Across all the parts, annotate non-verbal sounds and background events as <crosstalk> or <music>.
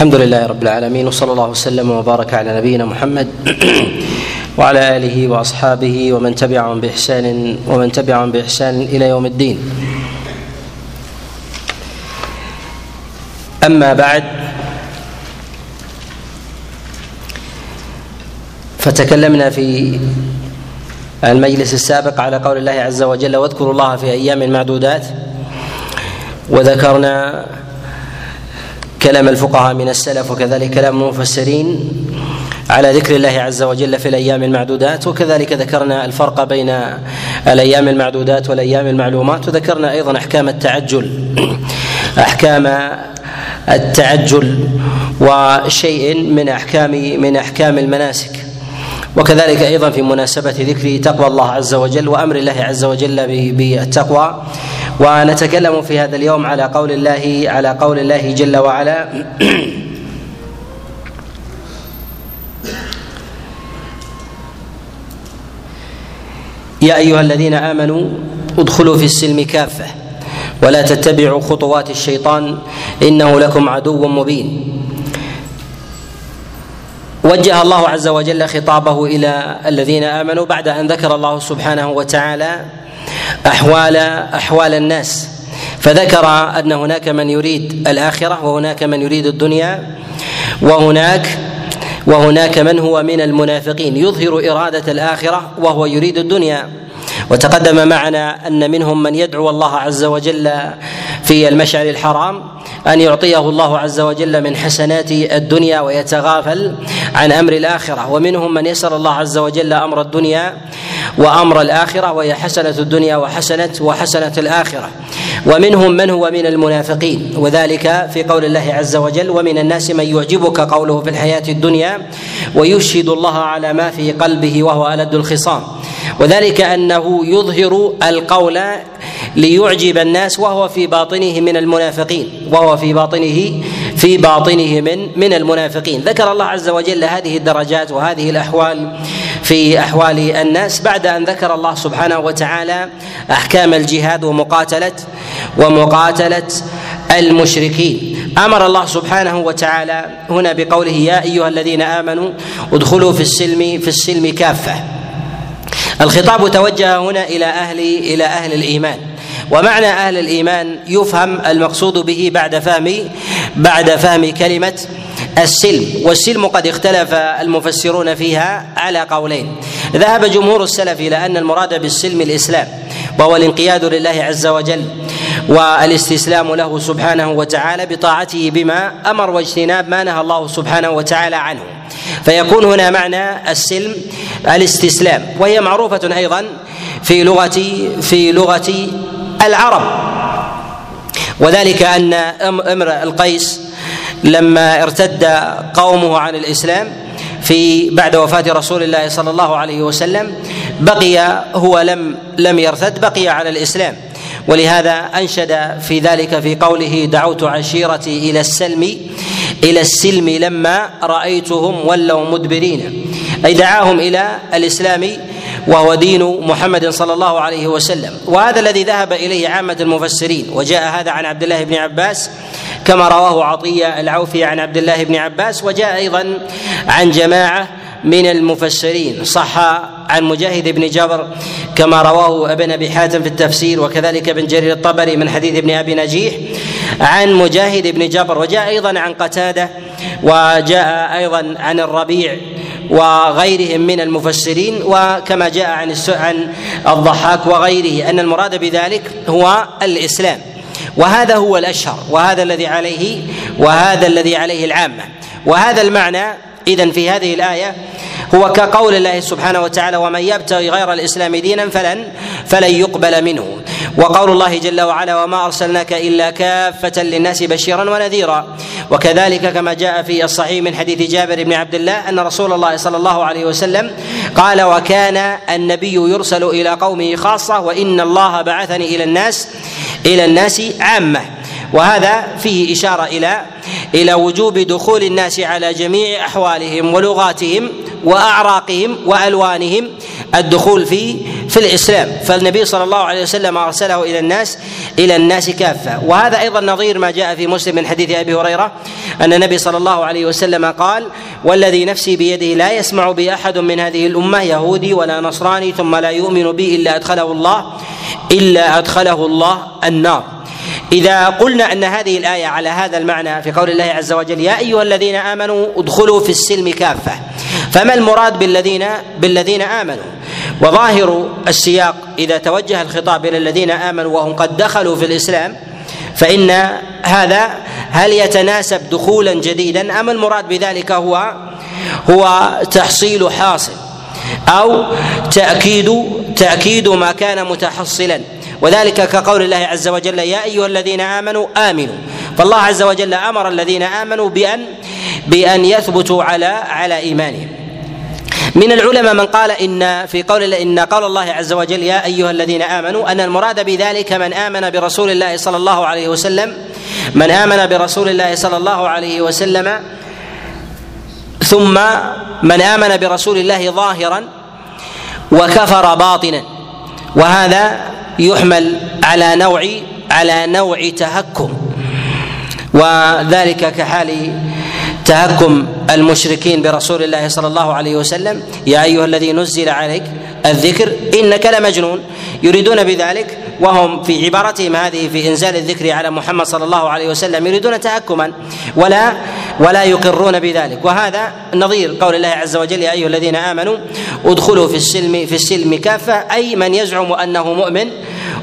الحمد لله رب العالمين وصلى الله وسلم وبارك على نبينا محمد <clears throat> وعلى آله وأصحابه ومن تبعهم بإحسان ومن تبعهم بإحسان إلى يوم الدين. أما بعد فتكلمنا في المجلس السابق على قول الله عز وجل واذكروا الله في أيام معدودات. وذكرنا كلام الفقهاء من السلف وكذلك كلام المفسرين على ذكر الله عز وجل في الأيام المعدودات وكذلك ذكرنا الفرق بين الأيام المعدودات والأيام المعلومات وذكرنا أيضا أحكام التعجل أحكام التعجل وشيء من احكام من أحكام المناسك. وكذلك أيضا في مناسبة ذكر تقوى الله عز وجل وأمر الله عز وجل بالتقوى. ونتكلم في هذا اليوم على قول الله على قول الله جل وعلا <clears throat> يا أيها الذين آمنوا ادخلوا في السلم كافة ولا تتبعوا خطوات الشيطان إنه لكم عدو مبين. وجه الله عز وجل خطابه إلى الذين آمنوا بعد أن ذكر الله سبحانه وتعالى احوال أحوال الناس. فذكر أن هناك من يريد الآخرة وهناك من يريد الدنيا وهناك وهناك من هو من المنافقين. يظهر إرادة الآخرة وهو يريد الدنيا. وتقدم معنا أن منهم من يدعو الله عز وجل في المشعر الحرام. أن يعطيه الله عز وجل من حسنات الدنيا ويتغافل عن أمر الآخرة. ومنهم من يسر الله عز وجل أمر الدنيا وأمر الآخرة وهي حسنة الدنيا وحسنه وحسنة الآخرة. ومنهم من هو من المنافقين. وذلك في قول الله عز وجل ومن الناس من يعجبك قوله في الحياة الدنيا ويشهد الله على ما في قلبه وهو ألد الخصام وذلك أنه يظهر القول ليعجب الناس وهو في باطنه من المنافقين وهو في باطنه في باطنه من من المنافقين. ذكر الله عز وجل هذه الدرجات وهذه الأحوال في أحوال الناس بعد أن ذكر الله سبحانه وتعالى أحكام الجهاد ومقاتلة ومقاتلة المشركين. أمر الله سبحانه وتعالى هنا بقوله يا أيها الذين آمنوا ادخلوا في السلم في السلم كافة. الخطاب توجه هنا إلى أهل إلى أهل الإيمان. ومعنى أهل الإيمان يفهم المقصود به بعد فهم بعد فهم كلمة السلم. والسلم قد اختلف المفسرون فيها على قولين. ذهب جمهور السلف إلى أن المراد بالسلم الإسلام وهو الانقياد لله عز وجل والاستسلام له سبحانه وتعالى بطاعته بما أمر واجتناب ما نهى الله سبحانه وتعالى عنه. فيكون هنا معنى السلم الاستسلام وهي معروفة أيضا في لغة في لغة العرب. وذلك أن امرئ القيس لما ارتد قومه عن الإسلام في بعد وفاة رسول الله صلى الله عليه وسلم بقي هو لم لم يرتد بقي على الإسلام. ولهذا أنشد في ذلك في قوله دعوت عشيرتي إلى السلم إلى السلم لما رأيتهم ولوا مدبرين أي دعاهم إلى الإسلام وهو دين محمد صلى الله عليه وسلم. وهذا الذي ذهب إليه عامة المفسرين وجاء هذا عن عبد الله بن عباس كما رواه عطية العوفي عن عبد الله بن عباس وجاء أيضا عن جماعة من المفسرين. صح عن مجاهد بن جبر كما رواه ابن أبي حاتم في التفسير وكذلك ابن جرير الطبري من حديث ابن أبي نجيح عن مجاهد بن جبر. وجاء أيضا عن قتادة وجاء أيضا عن الربيع وغيرهم من المفسرين وكما جاء عن عن الضحاك وغيره أن المراد بذلك هو الإسلام. وهذا هو الأشهر وهذا الذي عليه وهذا الذي عليه العامة. وهذا المعنى اذا في هذه الآية هو كقول الله سبحانه وتعالى ومن يبتغي غير الإسلام دينا فلن فلن يقبل منه. وقول الله جل وعلا وما أرسلناك إلا كافة للناس بشيرا ونذيرا. وكذلك كما جاء في الصحيح من حديث جابر بن عبد الله أن رسول الله صلى الله عليه وسلم قال وكان النبي يرسل إلى قومه خاصة وإن الله بعثني إلى الناس إلى الناس عامة. وهذا فيه إشارة إلى إلى وجوب دخول الناس على جميع أحوالهم ولغاتهم وأعراقهم وألوانهم الدخول في في الإسلام. فالنبي صلى الله عليه وسلم أرسله إلى الناس إلى الناس كافة. وهذا أيضا نظير ما جاء في مسلم من حديث أبي هريرة أن النبي صلى الله عليه وسلم قال والذي نفسي بيده لا يسمع بي أحد من هذه الأمة يهودي ولا نصراني ثم لا يؤمن بي إلا أدخله الله إلا أدخله الله النار. إذا قلنا أن هذه الآية على هذا المعنى في قول الله عز وجل يا أيها الذين آمنوا ادخلوا في السلم كافة. فما المراد بالذين بالذين آمنوا؟ وظاهر السياق إذا توجه الخطاب إلى الذين آمنوا وهم قد دخلوا في الإسلام فإن هذا هل يتناسب دخولا جديدا؟ أم المراد بذلك هو هو تحصيل حاصل أو تأكيد تأكيد ما كان متحصلا؟ وذلك كقول الله عز وجل يا أيها الذين آمنوا آمنوا. فالله عز وجل أمر الذين آمنوا بان بأن يثبتوا على على إيمانهم. من العلماء من قال ان في قول إن قول الله عز وجل يا أيها الذين آمنوا. أن المراد بذلك من آمن برسول الله صلى الله عليه وسلم من آمن برسول الله صلى الله عليه وسلم ثم من آمن برسول الله ظاهرا وكفر باطنا. وهذا يحمل على نوع على نوع تهكم. وذلك كحال تهكم المشركين برسول الله صلى الله عليه وسلم. يا أيها الذي نزل عليك الذكر إنك لمجنون. يريدون بذلك وهم في عبارتهم هذه في إنزال الذكر على محمد صلى الله عليه وسلم يريدون تهكما ولا ولا يقرون بذلك. وهذا نظير قول الله عز وجل يا أيها الذين آمنوا ادخلوا في السلم في السلم كافة أي من يزعم أنه مؤمن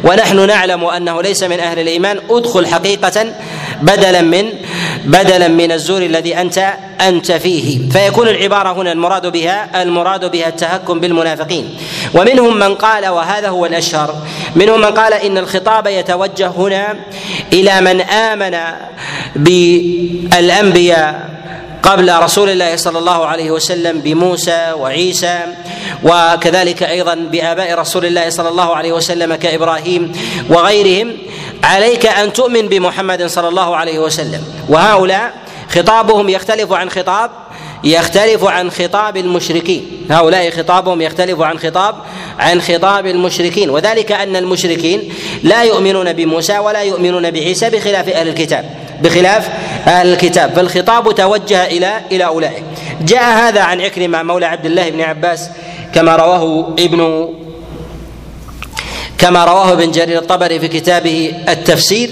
ونحن نعلم أنه ليس من أهل الإيمان ادخل حقيقة بدلا من بدلا من الزور الذي أنت أنت فيه. فيكون العبارة هنا المراد بها المراد بها التهكم بالمنافقين. ومنهم من قال وهذا هو الأشهر منهم من قال إن الخطاب يتوجه هنا إلى من آمن بالأنبياء قبل رسول الله صلى الله عليه وسلم بموسى وعيسى وكذلك أيضا بآباء رسول الله صلى الله عليه وسلم كإبراهيم وغيرهم. عليك أن تؤمن بمحمد صلى الله عليه وسلم. وهؤلاء خطابهم يختلف عن خطاب يختلف عن خطاب المشركين. هؤلاء خطابهم يختلف عن خطاب عن خطاب المشركين. وذلك أن المشركين لا يؤمنون بموسى ولا يؤمنون بعيسى بخلاف أهل الكتاب. بخلاف أهل الكتاب فالخطاب توجه إلى إلى أولئك. جاء هذا عن عكرمة مولى عبد الله بن عباس كما رواه ابن كما رواه ابن جرير الطبري في كتابه التفسير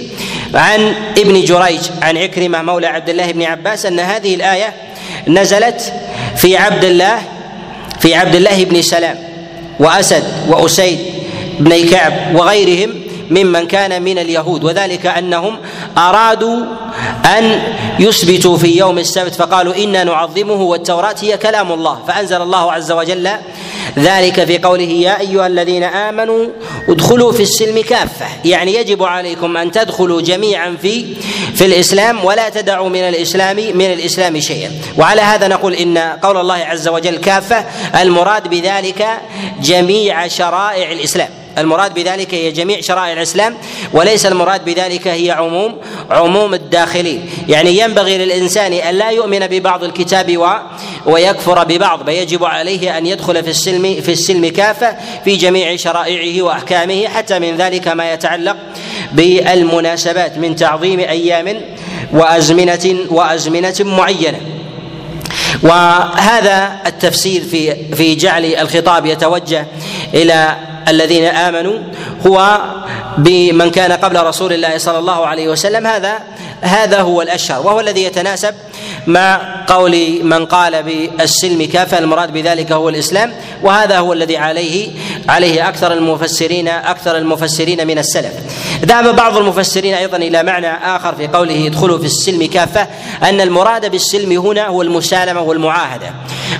عن ابن جريج عن عكرمة مولى عبد الله بن عباس أن هذه الآية نزلت في عبد الله في عبد الله بن سلام وأسد وأسيد بن كعب وغيرهم ممن كان من اليهود وذلك أنهم أرادوا أن يثبتوا في يوم السبت فقالوا إنا نعظمه والتوراة هي كلام الله فأنزل الله عز وجل ذلك في قوله يا أيها الذين آمنوا ادخلوا في السلم كافة يعني يجب عليكم أن تدخلوا جميعا في في الإسلام ولا تدعوا من الإسلام من الإسلام شيئا. وعلى هذا نقول إن قول الله عز وجل كافة المراد بذلك جميع شرائع الإسلام. المراد بذلك هي جميع شرائع الإسلام وليس المراد بذلك هي عموم عموم الداخلين. يعني ينبغي للإنسان أن لا يؤمن ببعض الكتاب و ويكفر ببعض بل يجب عليه أن يدخل في السلم في السلم كافة في جميع شرائعه وأحكامه حتى من ذلك ما يتعلق بالمناسبات من تعظيم أيام وأزمنة وأزمنة معينة. وهذا التفسير في في جعل الخطاب يتوجه إلى الذين آمنوا هو بمن كان قبل رسول الله صلى الله عليه وسلم. هذا هذا هو الأشهر وهو الذي يتناسب مع قول من قال بالسلم كافة المراد بذلك هو الإسلام وهذا هو الذي عليه عليه أكثر المفسرين أكثر المفسرين من السلف. ذهب بعض المفسرين أيضا إلى معنى آخر في قوله ادخلوا في السلم كافة أن المراد بالسلم هنا هو المسالمة والمعاهدة.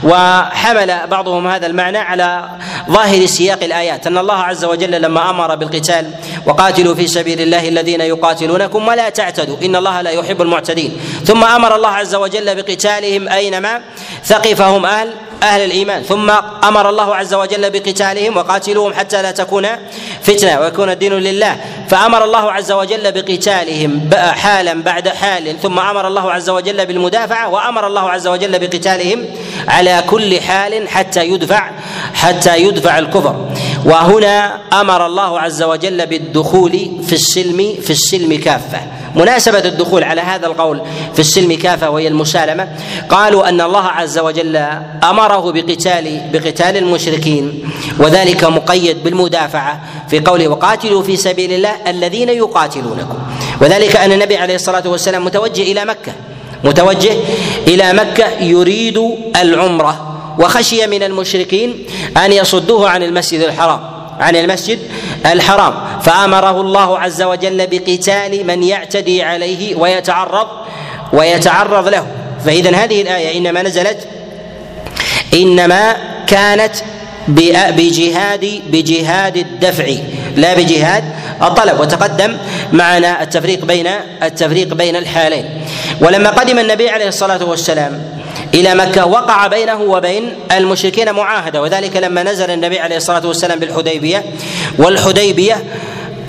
وحمل بعضهم هذا المعنى على ظاهر سياق الآيات أن الله عز وجل لما أمر بالقتال وقاتلوا في سبيل الله الذين يقاتلونكم ولا تعتدوا إن الله لا يحب المعتدين. ثم أمر الله عز وجل بقتالهم أينما ثقفهم أهل أهل الإيمان. ثم أمر الله عز وجل بقتالهم وقاتلوهم حتى لا تكون فتنة ويكون الدين لله. فأمر الله عز وجل بقتالهم حالا بعد حال. ثم أمر الله عز وجل بالمدافعة وأمر الله عز وجل بقتالهم على كل حال حتى يدفع حتى يدفع الكفر. وهنا أمر الله عز وجل بالدخول في السلم في السلم كافة. مناسبة الدخول على هذا القول في السلم كافة وهي المسالمة. قالوا أن الله عز وجل أمره بقتال بقتال المشركين وذلك مقيد بالمدافعة في قوله وقاتلوا في سبيل الله الذين يقاتلونكم. وذلك أن النبي عليه الصلاة والسلام متوجه إلى مكة متوجه إلى مكة يريد العمرة وخشي من المشركين أن يصدوه عن المسجد الحرام عن المسجد الحرام. فأمره الله عز وجل بقتال من يعتدي عليه ويتعرض ويتعرض له. فاذا هذه الآية إنما نزلت إنما كانت بجهاد بجهاد الدفع لا بجهاد الطلب وتقدم معنا التفريق بين التفريق بين الحالين. ولما قدم النبي عليه الصلاة والسلام إلى مكة وقع بينه وبين المشركين معاهدة. وذلك لما نزل النبي عليه الصلاة والسلام بالحديبية والحديبية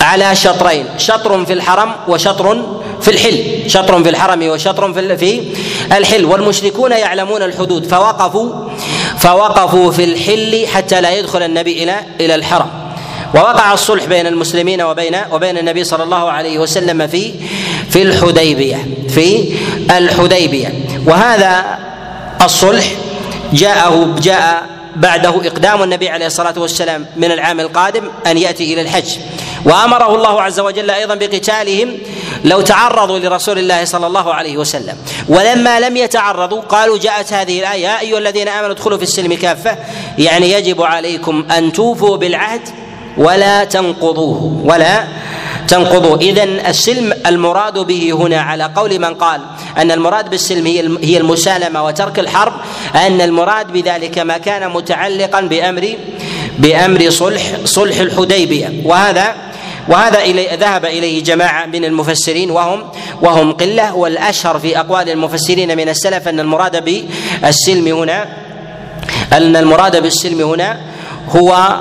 على شطرين شطر في الحرم وشطر في الحل. شطر في الحرم وشطر في في الحل. والمشركون يعلمون الحدود فوقفوا فوقفوا في الحل حتى لا يدخل النبي إلى إلى الحرم. ووقع الصلح بين المسلمين وبين وبين النبي صلى الله عليه وسلم في في الحديبية. في الحديبية. وهذا الصلح جاءه جاء بعده إقدام النبي عليه الصلاة والسلام من العام القادم أن يأتي إلى الحج. وأمره الله عز وجل أيضا بقتالهم لو تعرضوا لرسول الله صلى الله عليه وسلم. ولما لم يتعرضوا قالوا جاءت هذه الآية يا أيها الذين آمنوا ادخلوا في السلم كافة. يعني يجب عليكم أن توفوا بالعهد ولا تنقضوه ولا تنقضوا اذا السلم المراد به هنا على قول من قال أن المراد بالسلم هي هي المسالمة وترك الحرب أن المراد بذلك ما كان متعلقا بأمر بأمر صلح صلح الحديبية. وهذا وهذا إلي ذهب إليه جماعة من المفسرين وهم وهم قلة والأشهر في أقوال المفسرين من السلف أن المراد بالسلم هنا أن المراد بالسلم هنا هو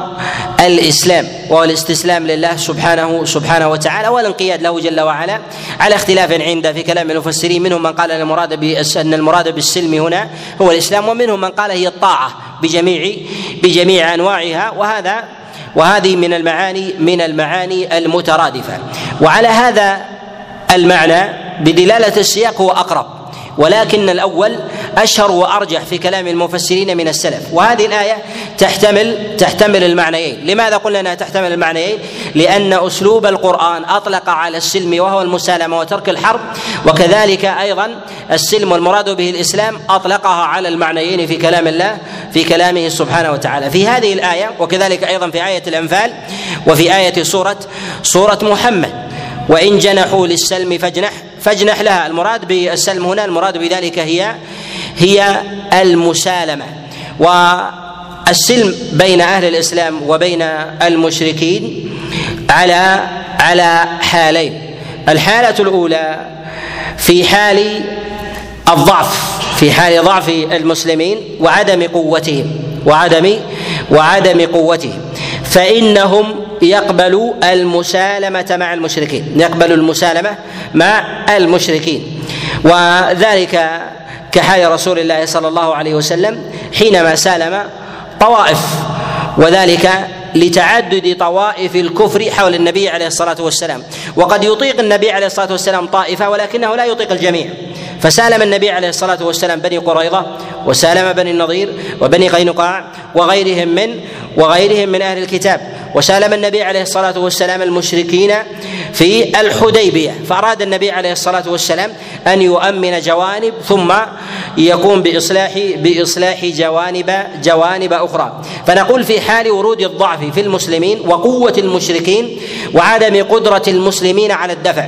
الإسلام وهو الاستسلام لله سبحانه سبحانه وتعالى والانقياد له جل وعلا على اختلاف عند في كلام المفسرين منهم من قال أن المراد أن المراد بالسلم هنا هو الإسلام ومنهم من قال هي الطاعة بجميع بجميع أنواعها وهذا وهذه من المعاني من المعاني المترادفة. وعلى هذا المعنى بدلالة السياق هو أقرب. ولكن الأول أشهر وأرجح في كلام المفسرين من السلف. وهذه الآية تحتمل تحتمل المعنيين. لماذا قلنا أنها تحتمل المعنيين؟ لأن أسلوب القرآن أطلق على السلم وهو المسالمة وترك الحرب وكذلك أيضا السلم والمراد به الإسلام أطلقها على المعنيين في كلام الله في كلامه سبحانه وتعالى. في هذه الآية وكذلك أيضا في آية الأنفال وفي آية سوره سورة محمد وإن جنحوا للسلم فاجنح فاجنح لها. المراد بالسلم هنا المراد بذلك هي هي المسالمة. والسلم بين أهل الإسلام وبين المشركين على على حالين. الحالة الأولى في حال الضعف في حال ضعف المسلمين وعدم قوتهم وعدم وعدم قوتهم. فإنهم يقبل المسالمة مع المشركين. يقبل المسالمة مع المشركين. وذلك كحال رسول الله صلى الله عليه وسلم حينما سالم طوائف وذلك لتعدد طوائف الكفر حول النبي عليه الصلاة والسلام. وقد يطيق النبي عليه الصلاة والسلام طائفة ولكنه لا يطيق الجميع. فسالم النبي عليه الصلاة والسلام بني قريظة وسالم بني النضير وبني قينقاع وغيرهم من وغيرهم من أهل الكتاب. وسالم النبي عليه الصلاة والسلام المشركين في الحديبية. فأراد النبي عليه الصلاة والسلام أن يؤمن جوانب ثم يقوم باصلاح بإصلاح جوانب جوانب أخرى. فنقول في حال ورود الضعف في المسلمين وقوة المشركين وعدم قدرة المسلمين على الدفع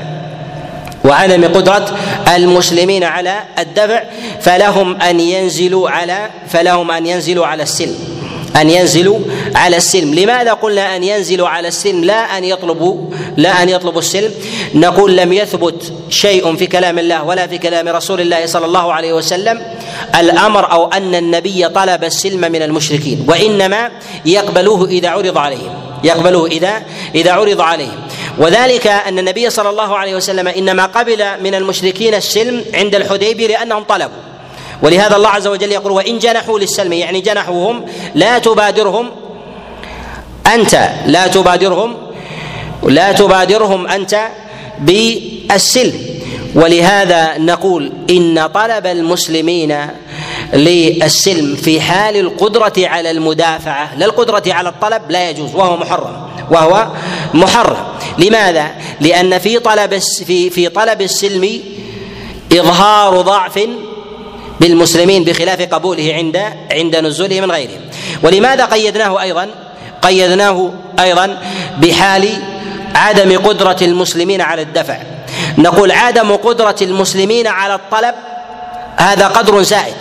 وعدم قدرة المسلمين على الدفع فلهم أن ينزلوا على فلهم أن ينزلوا على السلم. أن ينزلوا على السلم. لماذا قلنا أن ينزلوا على السلم؟ لا أن يطلبوا لا أن يطلبوا السلم. نقول لم يثبت شيء في كلام الله ولا في كلام رسول الله صلى الله عليه وسلم الأمر أو أن النبي طلب السلم من المشركين وإنما يقبلوه إذا عرض عليهم. يقبلوه إذا إذا عرض عليهم. وذلك أن النبي صلى الله عليه وسلم إنما قبل من المشركين السلم عند الحديبية لأنهم طلبوا. ولهذا الله عز وجل يقول وإن جنحوا للسلم يعني جنحوهم لا تبادرهم أنت لا تبادرهم لا تبادرهم أنت بالسلم ولهذا نقول إن طلب المسلمين للسلم في حال القدرة على المدافعة لا القدرة على الطلب لا يجوز وهو محرم وهو محرم لماذا؟ لأن في طلب في في طلب السلم إظهار ضعف بالمسلمين بخلاف قبوله عند عند نزوله من غيرهم. ولماذا قيدناه أيضا؟ قيدناه أيضا بحال عدم قدرة المسلمين على الدفع. نقول عدم قدرة المسلمين على الطلب هذا قدر زائد.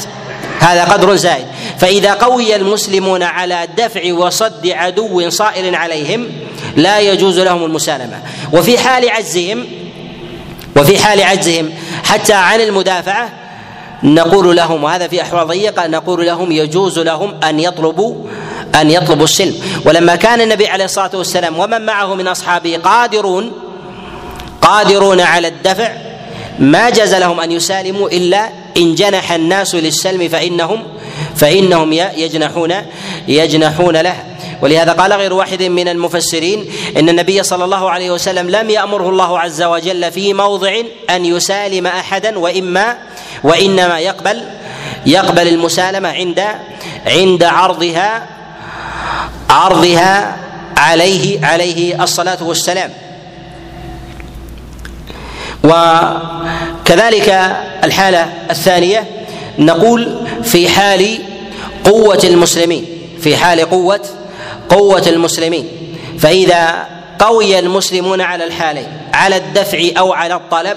هذا قدر زائد. فإذا قوي المسلمون على دفع وصد عدو صائل عليهم لا يجوز لهم المسالمة. وفي حال عجزهم وفي حال عجزهم حتى عن المدافعة نقول لهم وهذا في أحوال ضيقة نقول لهم يجوز لهم أن يطلبوا أن يطلبوا السلم. ولما كان النبي عليه الصلاة والسلام ومن معه من أصحابه قادرون قادرون على الدفع ما جاز لهم أن يسالموا إلا إن جنح الناس للسلم فإنهم فإنهم يجنحون يجنحون له. ولهذا قال غير واحد من المفسرين إن النبي صلى الله عليه وسلم لم يأمره الله عز وجل في موضع أن يسالم أحدا وإما وإنما يقبل يقبل المسالمة عند عند عرضها عرضها عليه عليه الصلاة والسلام. وكذلك الحالة الثانية نقول في حال قوة المسلمين في حال قوة قوة المسلمين. فإذا قوي المسلمون على الحالين على الدفع أو على الطلب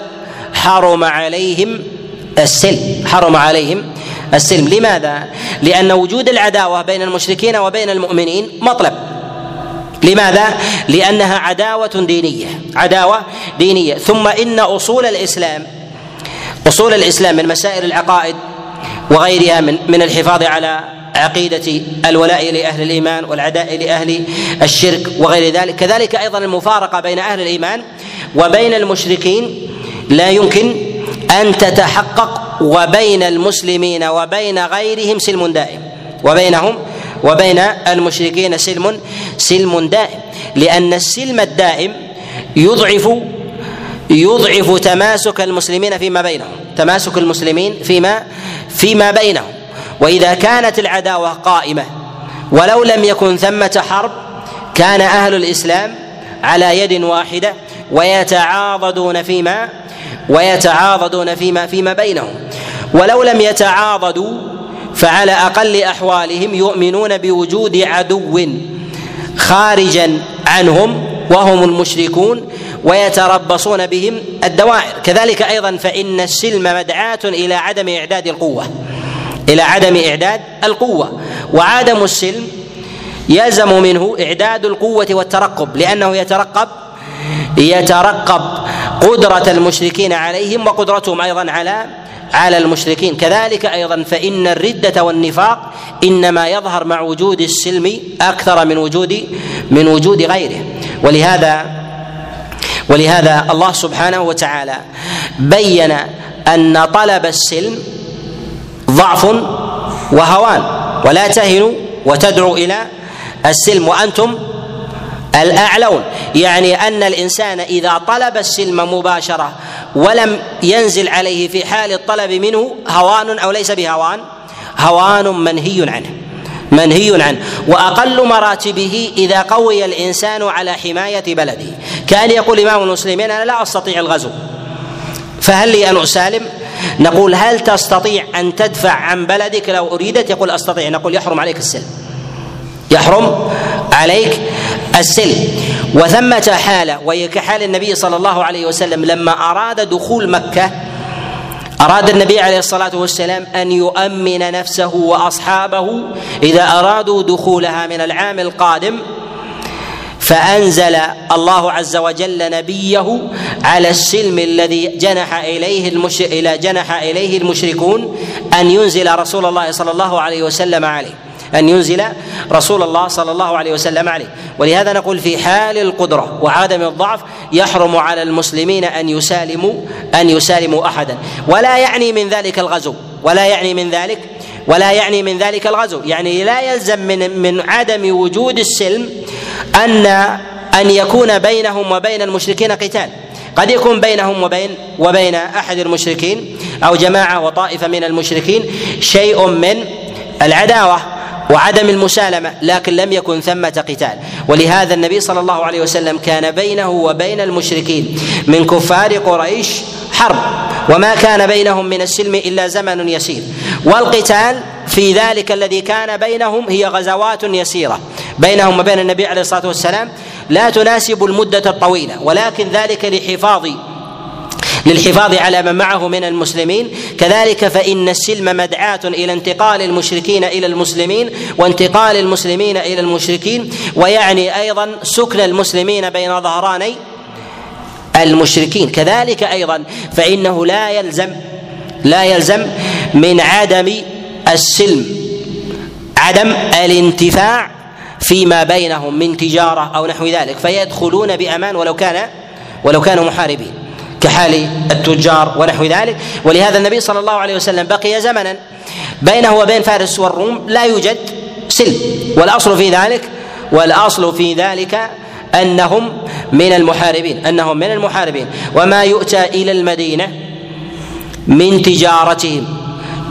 حرم عليهم السلم حرم عليهم السلم لماذا؟ لأن وجود العداوة بين المشركين وبين المؤمنين مطلب لماذا؟ لأنها عداوة دينية عداوة دينية ثم إن أصول الإسلام أصول الإسلام من مسائل العقائد وغيرها من من الحفاظ على عقيدة الولاء لأهل الإيمان والعداء لأهل الشرك وغير ذلك كذلك أيضا المفارقة بين أهل الإيمان وبين المشركين لا يمكن أن تتحقق وبين المسلمين وبين غيرهم سلم دائم. وبينهم وبين المشركين سلم سلم دائم. لأن السلم الدائم يضعف يضعف تماسك المسلمين فيما بينهم. تماسك المسلمين فيما فيما بينهم. وإذا كانت العداوة قائمة ولو لم يكن ثمة حرب كان أهل الإسلام على يد واحدة ويتعاضدون فيما ويتعاضدون فيما فيما بينهم. ولو لم يتعاضدوا فعلى أقل أحوالهم يؤمنون بوجود عدو خارجا عنهم وهم المشركون ويتربصون بهم الدوائر. كذلك أيضا فإن السلم مدعاة إلى عدم إعداد القوة إلى عدم إعداد القوة. وعدم السلم يلزم منه إعداد القوة والترقب لأنه يترقب يترقب قدرة المشركين عليهم وقدرتهم أيضا على على المشركين. كذلك أيضا فإن الردة والنفاق إنما يظهر مع وجود السلم أكثر من وجود من وجود غيره. ولهذا ولهذا الله سبحانه وتعالى بين أن طلب السلم ضعف وهوان. ولا تهنوا وتدعوا إلى السلم وأنتم الأعلون يعني أن الإنسان إذا طلب السلم مباشرة ولم ينزل عليه في حال الطلب منه هوان أو ليس بهوان؟ هوان منهي عنه منهي عنه. وأقل مراتبه إذا قوي الإنسان على حماية بلده. كأن يقول إمام المسلمين أنا لا أستطيع الغزو. فهل لي أن أسالم؟ نقول هل تستطيع أن تدفع عن بلدك؟ لو أريدت يقول أستطيع. نقول يحرم عليك السلم. يحرم عليك. السلم. وثمة حالة وهي كحال النبي صلى الله عليه وسلم لما أراد دخول مكة أراد النبي عليه الصلاة والسلام أن يؤمن نفسه وأصحابه إذا أرادوا دخولها من العام القادم فأنزل الله عز وجل نبيه على السلم الذي جنح إليه المش... إلى جنح إليه المشركون أن ينزل رسول الله صلى الله عليه وسلم عليه. أن ينزل رسول الله صلى الله عليه وسلم عليه. ولهذا نقول في حال القدرة وعدم الضعف يحرم على المسلمين أن يسالموا أن يسالموا أحدا. ولا يعني من ذلك الغزو. ولا يعني من ذلك ولا يعني من ذلك الغزو. يعني لا يلزم من من عدم وجود السلم ان أن يكون بينهم وبين المشركين قتال. قد يكون بينهم وبين وبين أحد المشركين أو جماعة وطائفة من المشركين شيء من العداوة. وعدم المسالمة لكن لم يكن ثمة قتال. ولهذا النبي صلى الله عليه وسلم كان بينه وبين المشركين من كفار قريش حرب. وما كان بينهم من السلم إلا زمن يسير. والقتال في ذلك الذي كان بينهم هي غزوات يسيرة. بينهم وبين النبي عليه الصلاة والسلام لا تناسب المدة الطويلة ولكن ذلك لحفاظ للحفاظ على من معه من المسلمين. كذلك فإن السلم مدعاة إلى انتقال المشركين إلى المسلمين وانتقال المسلمين إلى المشركين ويعني أيضا سكن المسلمين بين ظهراني المشركين. كذلك أيضا فإنه لا يلزم لا يلزم من عدم السلم عدم الانتفاع فيما بينهم من تجارة أو نحو ذلك. فيدخلون بأمان ولو كان ولو كانوا محاربين. كحال التجار ونحو ذلك. ولهذا النبي صلى الله عليه وسلم بقي زمنا بينه وبين فارس والروم لا يوجد سلم. والأصل في ذلك والأصل في ذلك أنهم من المحاربين أنهم من المحاربين. وما يؤتى إلى المدينة من تجارتهم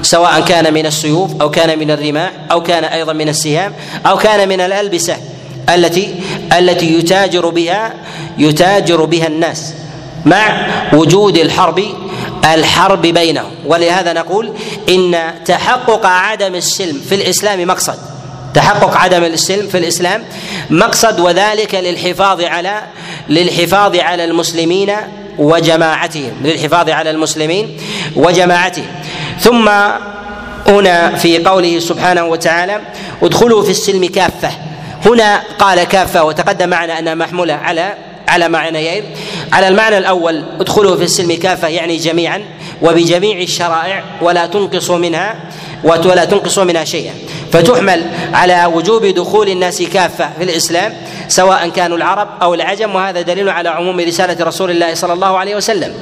سواء كان من السيوف أو كان من الرماح أو كان أيضا من السهام أو كان من الألبسة التي التي يتاجر بها يتاجر بها الناس. مع وجود الحرب الحرب بينهم. ولهذا نقول إن تحقق عدم السلم في الإسلام مقصد. تحقق عدم السلم في الإسلام مقصد وذلك للحفاظ على للحفاظ على المسلمين وجماعتهم للحفاظ على المسلمين وجماعتهم. ثم هنا في قوله سبحانه وتعالى ادخلوا في السلم كافة. هنا قال كافة وتقدم معنا انها محمولة على على معنيين. على المعنى الأول ادخلوا في السلم كافة يعني جميعا وبجميع الشرائع ولا تنقصوا منها ولا تنقصوا منها شيئا. فتحمل على وجوب دخول الناس كافة في الإسلام سواء كانوا العرب أو العجم وهذا دليل على عموم رسالة رسول الله صلى الله عليه وسلم.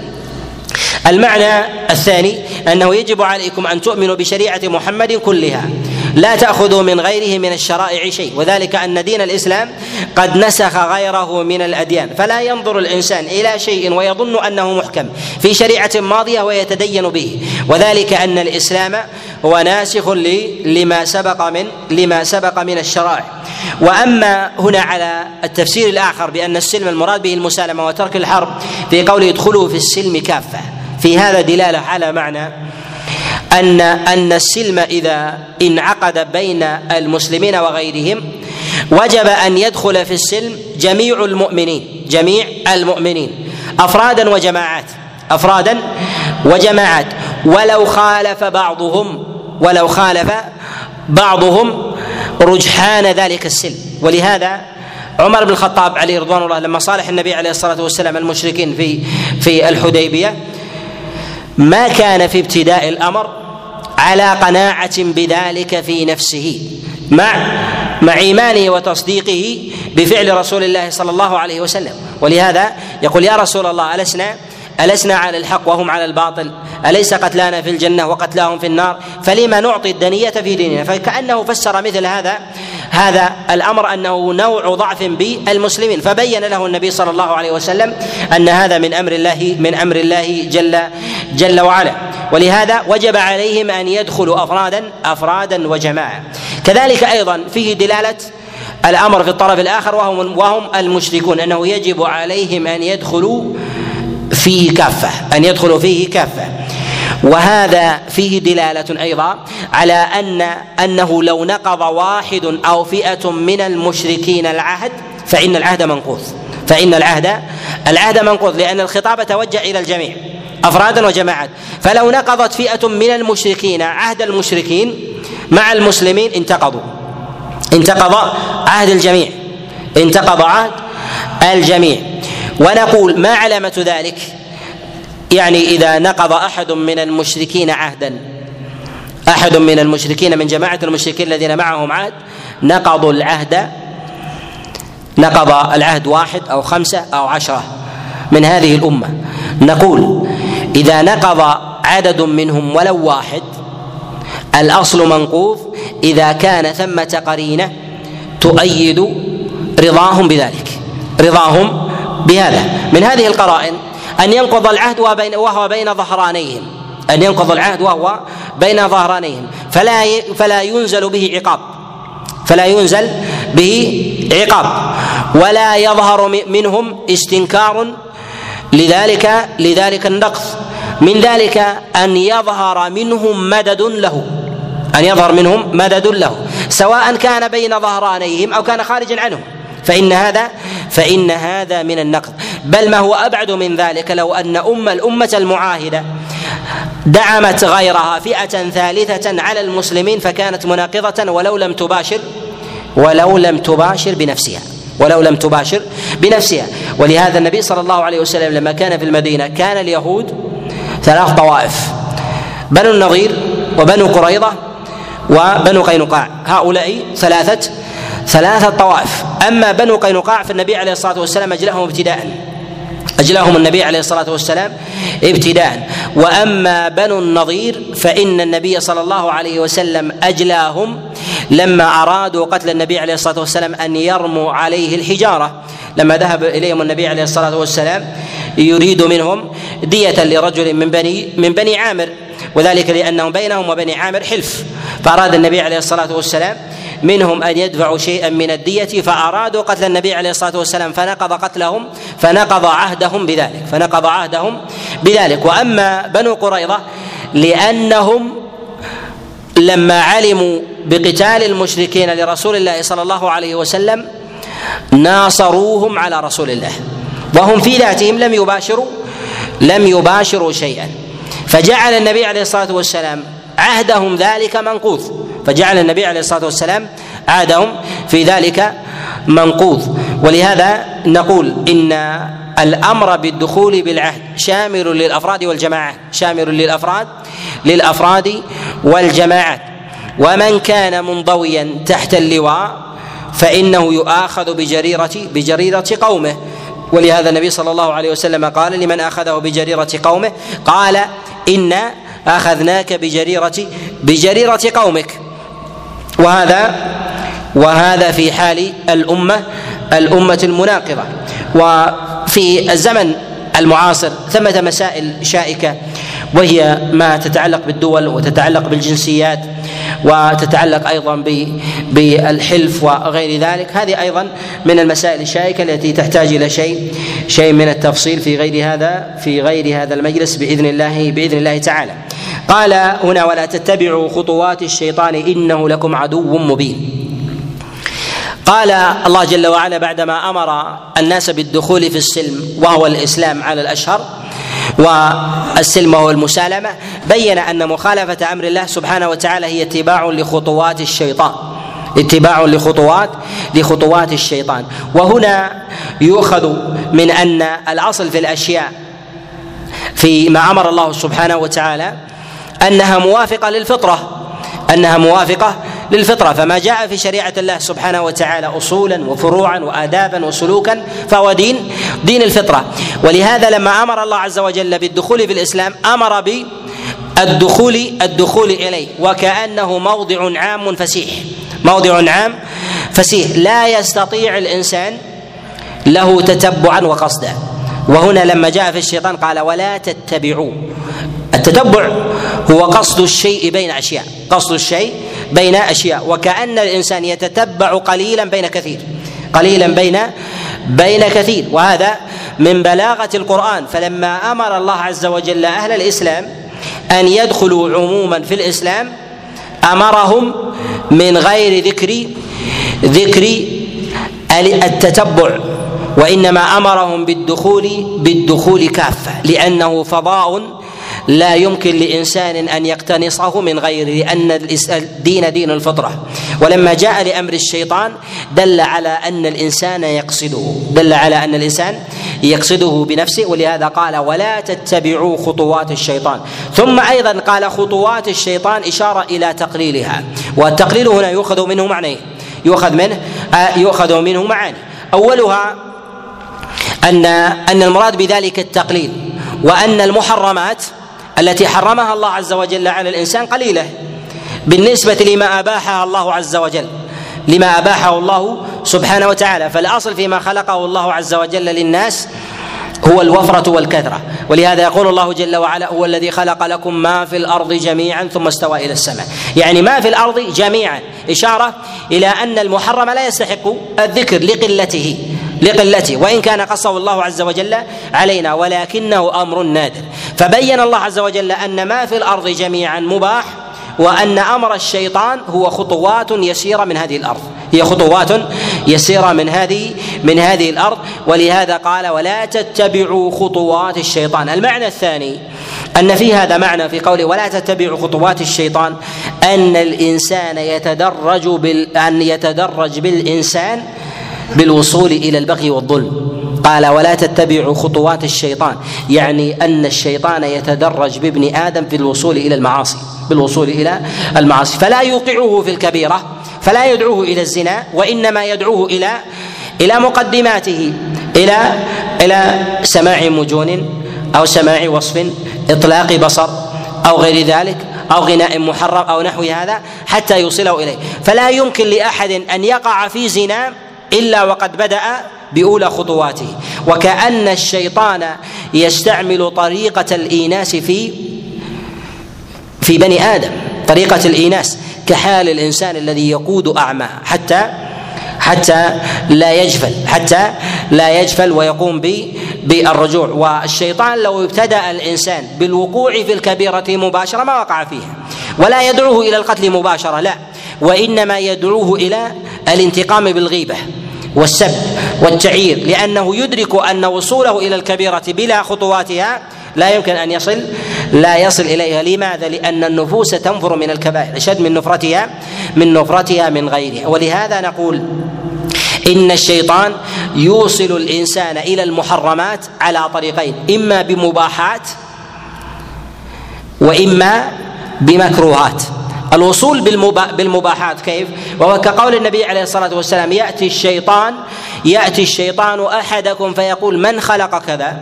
المعنى الثاني أنه يجب عليكم أن تؤمنوا بشريعة محمد كلها. لا تأخذوا من غيره من الشرائع شيء. وذلك أن دين الإسلام قد نسخ غيره من الأديان. فلا ينظر الإنسان إلى شيء ويظن أنه محكم في شريعة ماضية ويتدين به. وذلك أن الإسلام هو ناسخ لما سبق من لما سبق من الشرائع. وأما هنا على التفسير الآخر بأن السلم المراد به المسالمة وترك الحرب في قوله ادخلوا في السلم كافة. في هذا دلالة على معنى ان أن السلم إذا انعقد بين المسلمين وغيرهم وجب أن يدخل في السلم جميع المؤمنين جميع المؤمنين أفرادا وجماعات أفرادا وجماعات. ولو خالف بعضهم ولو خالف بعضهم رجحان ذلك السلم. ولهذا عمر بن الخطاب عليه رضوان الله لما صالح النبي عليه الصلاة والسلام المشركين في في الحديبية ما كان في ابتداء الأمر على قناعة بذلك في نفسه مع مع إيمانه وتصديقه بفعل رسول الله صلى الله عليه وسلم. ولهذا يقول يا رسول الله ألسنا؟ ألسنا على الحق وهم على الباطل. أليس قتلانا في الجنة وقتلاهم في النار؟ فلما نعطي الدنية في ديننا؟ فكأنه فسر مثل هذا هذا الأمر أنه نوع ضعف بالمسلمين. فبين له النبي صلى الله عليه وسلم أن هذا من أمر الله من أمر الله جل جل وعلا. ولهذا وجب عليهم أن يدخلوا أفرادا أفرادا وجماعة. كذلك أيضا فيه دلالة الأمر في الطرف الآخر وهم وهم المشركون أنه يجب عليهم أن يدخلوا فيه كافة أن يدخلوا فيه كافة. وهذا فيه دلالة أيضا على أن أنه لو نقض واحد أو فئة من المشركين العهد فإن العهد منقوض فإن العهد العهد منقوض لأن الخطاب توجه إلى الجميع. أفرادا وجماعات فلو نقضت فئة من المشركين عهد المشركين مع المسلمين انتقضوا. انتقض عهد الجميع. انتقض عهد الجميع. ونقول ما علامة ذلك؟ يعني إذا نقض أحد من المشركين عهدا أحد من المشركين من جماعة المشركين الذين معهم عهد نقضوا العهد نقض العهد واحد أو خمسة أو عشرة من هذه الأمة. نقول إذا نقض عدد منهم ولو واحد الأصل منقوض إذا كان ثمه قرينه تؤيد رضاهم بذلك رضاهم بهذا. من هذه القرائن أن ينقض العهد وهو بين ظهرانيهم أن ينقض العهد وهو بين ظهرانيهم. فلا فلا ينزل به عقاب. فلا ينزل به عقاب. ولا يظهر منهم استنكار لذلك لذلك النقض من ذلك أن يظهر منهم مدد له. أن يظهر منهم مدد له. سواء كان بين ظهرانيهم أو كان خارجا عنهم. فإن هذا فإن هذا من النقض بل ما هو أبعد من ذلك لو أن أم الأمة المعاهدة دعمت غيرها فئة ثالثة على المسلمين فكانت مناقضة ولو لم تباشر ولو لم تباشر بنفسها. ولو لم تباشر بنفسها. ولهذا النبي صلى الله عليه وسلم لما كان في المدينة كان اليهود ثلاث طوائف بنو النضير وبنو قريضة وبنو قينقاع. هؤلاء ثلاثة ثلاثة طوائف. أما بنو قينقاع فالنبي عليه الصلاة والسلام أجلاهم ابتداء. أجلاهم النبي عليه الصلاة والسلام ابتداء. وأما بنو النضير فإن النبي صلى الله عليه وسلم أجلاهم لما أرادوا قتل النبي عليه الصلاة والسلام أن يرموا عليه الحجارة. لما ذهب إليهم النبي عليه الصلاة والسلام يريد منهم دية لرجل من بني من بني عامر. وذلك لأنهم بينهم وبني عامر حلف. فأراد النبي عليه الصلاة والسلام منهم أن يدفعوا شيئا من الدية فأرادوا قتل النبي عليه الصلاة والسلام فنقض قتلهم فنقض عهدهم بذلك فنقض عهدهم بذلك. وأما بنو قريظة لأنهم لما علموا بقتال المشركين لرسول الله صلى الله عليه وسلم ناصروهم على رسول الله. وهم في ذاتهم لم يباشروا لم يباشروا شيئا. فجعل النبي عليه الصلاة والسلام عهدهم ذلك منقوض فجعل النبي عليه الصلاة والسلام عادهم في ذلك منقوض. ولهذا نقول إن الأمر بالدخول بالعهد شامل للأفراد والجماعات شامل للأفراد للأفراد والجماعات ومن كان منضويا تحت اللواء فإنه يؤاخذ بجريرة بجريرة قومه. ولهذا النبي صلى الله عليه وسلم قال لمن أخذه بجريرة قومه؟ قال انا أخذناك بجريرة بجريرة قومك. وهذا وهذا في حال الأمة الأمة المناقضة وفي الزمن المعاصر ثمة مسائل شائكة وهي ما تتعلق بالدول وتتعلق بالجنسيات وتتعلق أيضا بالحلف وغير ذلك هذه أيضا من المسائل الشائكة التي تحتاج إلى شيء شيء من التفصيل في غير هذا في غير هذا المجلس بإذن الله بإذن الله تعالى. قال هنا ولا تتبعوا خطوات الشيطان إنه لكم عدو مبين. قال الله جل وعلا بعدما أمر الناس بالدخول في السلم وهو الإسلام على الأشهر والسلم وهو المسالمة بين أن مخالفة أمر الله سبحانه وتعالى هي اتباع لخطوات الشيطان. اتباع لخطوات لخطوات الشيطان. وهنا يؤخذ من أن الأصل في الأشياء فيما أمر الله سبحانه وتعالى أنها موافقة للفطرة. أنها موافقة للفطرة. فما جاء في شريعة الله سبحانه وتعالى اصولا وفروعا وادابا وسلوكا فهو دين دين الفطرة. ولهذا لما أمر الله عز وجل بالدخول في الإسلام أمر بالدخول الدخول إليه. وكأنه موضع عام فسيح. موضع عام فسيح. لا يستطيع الإنسان له تتبعا وقصدا. وهنا لما جاء في الشيطان قال ولا تتبعوا. التتبع هو قصد الشيء بين أشياء قصد الشيء بين أشياء وكأن الإنسان يتتبع قليلا بين كثير قليلا بين بين كثير وهذا من بلاغة القرآن. فلما أمر الله عز وجل أهل الإسلام أن يدخلوا عموما في الإسلام أمرهم من غير ذكر ذكر التتبع وإنما أمرهم بالدخول بالدخول كافة لأنه فضاء لا يمكن لإنسان أن يقتنصه من غيره لأن الدين دين الفطرة. ولما جاء لأمر الشيطان دل على أن الإنسان يقصده. دل على أن الإنسان يقصده بنفسه ولهذا قال ولا تتبعوا خطوات الشيطان. ثم أيضا قال خطوات الشيطان إشارة إلى تقليلها. والتقليل هنا يؤخذ منه معنى. يؤخذ منه آه، يؤخذ منه معاني. أولها ان أن المراد بذلك التقليل وأن المحرمات التي حرمها الله عز وجل على الإنسان قليلة. بالنسبة لما أباحها الله عز وجل لما أباحه الله سبحانه وتعالى. فالأصل فيما خلقه الله عز وجل للناس هو الوفرة والكثرة. ولهذا يقول الله جل وعلا هو الذي خلق لكم ما في الأرض جميعا ثم استوى إلى السماء. يعني ما في الأرض جميعا. إشارة إلى أن المحرم لا يستحق الذكر لقلته. لقلته وإن كان قصه الله عز وجل علينا ولكنه أمر نادر. فبين الله عز وجل أن ما في الأرض جميعا مباح وأن أمر الشيطان هو خطوات يسيرة من هذه الأرض. هي خطوات يسيرة من هذه من هذه الأرض. ولهذا قال ولا تتبعوا خطوات الشيطان. المعنى الثاني أن في هذا معنى في قوله ولا تتبعوا خطوات الشيطان أن الإنسان يتدرج بال أن يتدرج بالإنسان بالوصول إلى البغي والظلم. قال ولا تتبعوا خطوات الشيطان. يعني أن الشيطان يتدرج بابن آدم في الوصول إلى المعاصي بالوصول إلى المعاصي. فلا يوقعه في الكبيرة فلا يدعوه إلى الزنا وإنما يدعوه إلى إلى مقدماته إلى إلى سماع مجون أو سماع وصف إطلاق بصر أو غير ذلك أو غناء محرم أو نحو هذا حتى يوصله إليه. فلا يمكن لأحد أن يقع في زنا إلا وقد بدأ بأولى خطواته. وكأن الشيطان يستعمل طريقة الإيناس في في بني آدم. طريقة الإيناس كحال الإنسان الذي يقود أعمى. حتى حتى لا يجفل. حتى لا يجفل ويقوم بالرجوع. والشيطان لو ابتدأ الإنسان بالوقوع في الكبيرة مباشرة ما وقع فيها. ولا يدعوه إلى القتل مباشرة لا. وإنما يدعوه إلى الانتقام بالغيبة والسب والتعيير لأنه يدرك أن وصوله إلى الكبيرة بلا خطواتها لا يمكن أن يصل لا يصل إليها. لماذا؟ لأن النفوس تنفر من الكبائر أشد من نفرتها من نفرتها من غيرها. ولهذا نقول إن الشيطان يوصل الإنسان إلى المحرمات على طريقين إما بمباحات وإما بمكروهات. الوصول بالمباحات كيف؟ وهو كقول النبي عليه الصلاة والسلام يأتي الشيطان يأتي الشيطان أحدكم فيقول من خلق كذا؟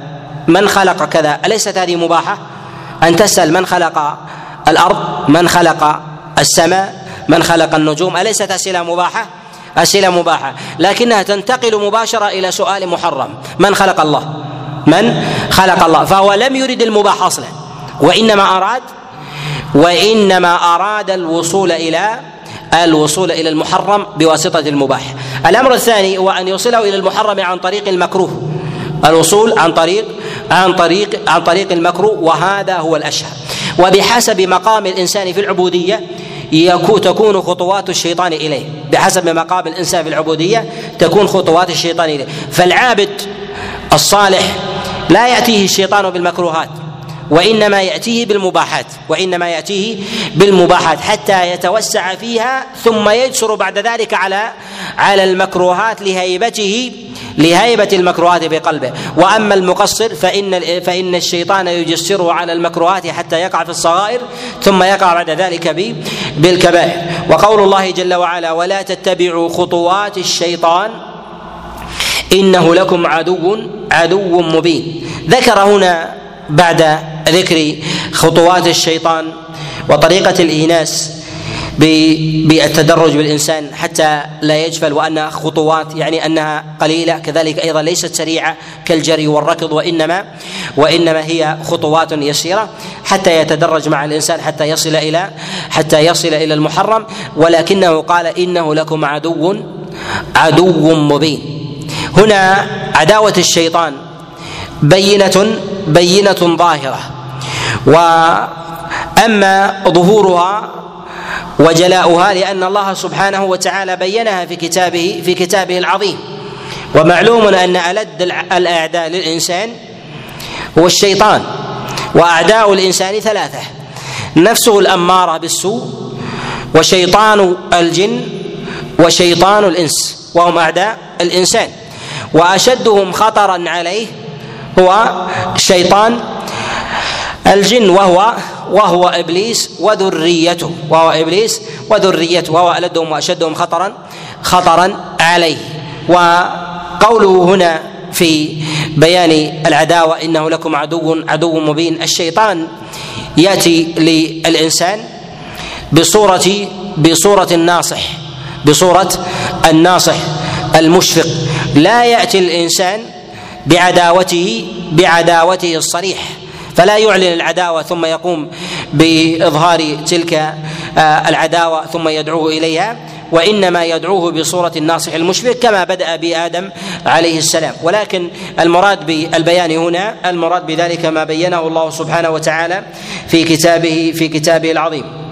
من خلق كذا؟ أليست هذه مباحة؟ أن تسأل من خلق الأرض؟ من خلق السماء؟ من خلق النجوم؟ أليست أسئلة مباحة؟ أسئلة مباحة، لكنها تنتقل مباشرة إلى سؤال محرم، من خلق الله؟ من خلق الله؟ فهو لم يرد المباح أصلا وإنما أراد وإنما أراد الوصول إلى الوصول إلى المحرم بواسطة المباح. الأمر الثاني هو أن يوصله إلى المحرم عن طريق المكروه. الوصول عن طريق عن طريق عن طريق المكروه وهذا هو الأشهر. وبحسب مقام الإنسان في العبودية تكون خطوات الشيطان إليه. بحسب مقام الإنسان في العبودية تكون خطوات الشيطان إليه. فالعابد الصالح لا يأتيه الشيطان بالمكروهات. وإنما يأتيه بالمباحات وإنما يأتيه بالمباحات حتى يتوسع فيها ثم يجسر بعد ذلك على على المكروهات لهيبته لهيبة المكروهات في قلبه. وأما المقصر فإن فإن الشيطان يجسره على المكروهات حتى يقع في الصغائر ثم يقع بعد ذلك بالكبائر. وقول الله جل وعلا ولا تتبعوا خطوات الشيطان إنه لكم عدو عدو مبين. ذكر هنا بعد ذكر خطوات الشيطان وطريقة الإيناس بالتدرج بالإنسان حتى لا يجفل وأن خطوات يعني أنها قليلة كذلك أيضا ليست سريعة كالجري والركض وإنما وإنما هي خطوات يسيرة حتى يتدرج مع الإنسان حتى يصل إلى حتى يصل إلى المحرم ولكنه قال إنه لكم عدو عدو مبين. هنا عداوة الشيطان بينة بينة ظاهرة. وأما ظهورها وجلاؤها لأن الله سبحانه وتعالى بينها في كتابه في كتابه العظيم. ومعلوم أن ألد الأعداء للإنسان هو الشيطان وأعداء الإنسان ثلاثة نفسه الأمارة بالسوء وشيطان الجن وشيطان الإنس وهم أعداء الإنسان. وأشدهم خطرا عليه هو شيطان الجن وهو وهو إبليس وذريته. وهو إبليس وذريته. وهو ألدهم وأشدهم خطرا خطرا عليه. وقوله هنا في بيان العداوة إنه لكم عدو عدو مبين. الشيطان يأتي للإنسان بصوره بصورة الناصح. بصورة الناصح المشفق. لا يأتي الإنسان بعداوته بعداوته الصريح. فلا يعلن العداوة ثم يقوم بإظهار تلك آه، العداوة ثم يدعوه إليها وإنما يدعوه بصورة الناصح المشفق كما بدأ بآدم عليه السلام. ولكن المراد بالبيان هنا المراد بذلك ما بينه الله سبحانه وتعالى في كتابه في كتابه العظيم.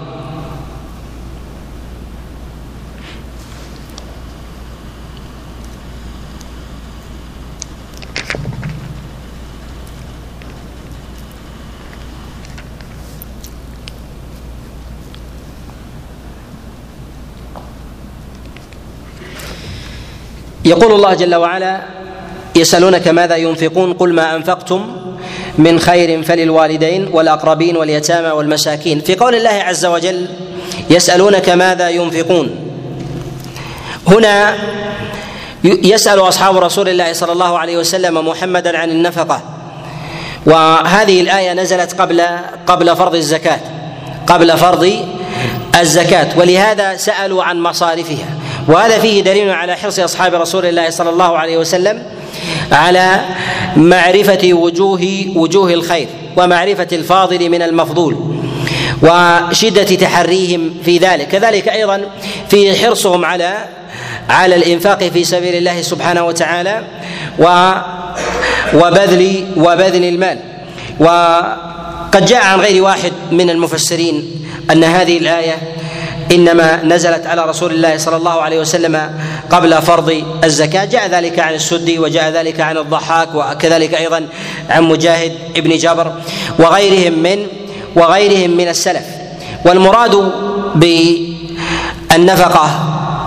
يقول الله جل وعلا يسألونك ماذا ينفقون؟ قل ما أنفقتم من خير فللوالدين والأقربين واليتامى والمساكين. في قول الله عز وجل يسألونك ماذا ينفقون؟ هنا يسأل أصحاب رسول الله صلى الله عليه وسلم محمدا عن النفقة. وهذه الآية نزلت قبل قبل فرض الزكاة قبل فرض الزكاة. ولهذا سألوا عن مصارفها. وهذا فيه دليل على حرص أصحاب رسول الله صلى الله عليه وسلم على معرفة وجوه وجوه الخير ومعرفة الفاضل من المفضول وشدة تحريهم في ذلك. كذلك أيضا في حرصهم على على الإنفاق في سبيل الله سبحانه وتعالى و وبذل وبذل المال. وقد جاء عن غير واحد من المفسرين أن هذه الآية إنما نزلت على رسول الله صلى الله عليه وسلم قبل فرض الزكاة. جاء ذلك عن السدي وجاء ذلك عن الضحاك وكذلك أيضا عن مجاهد ابن جبر وغيرهم من وغيرهم من السلف. والمراد بالنفقة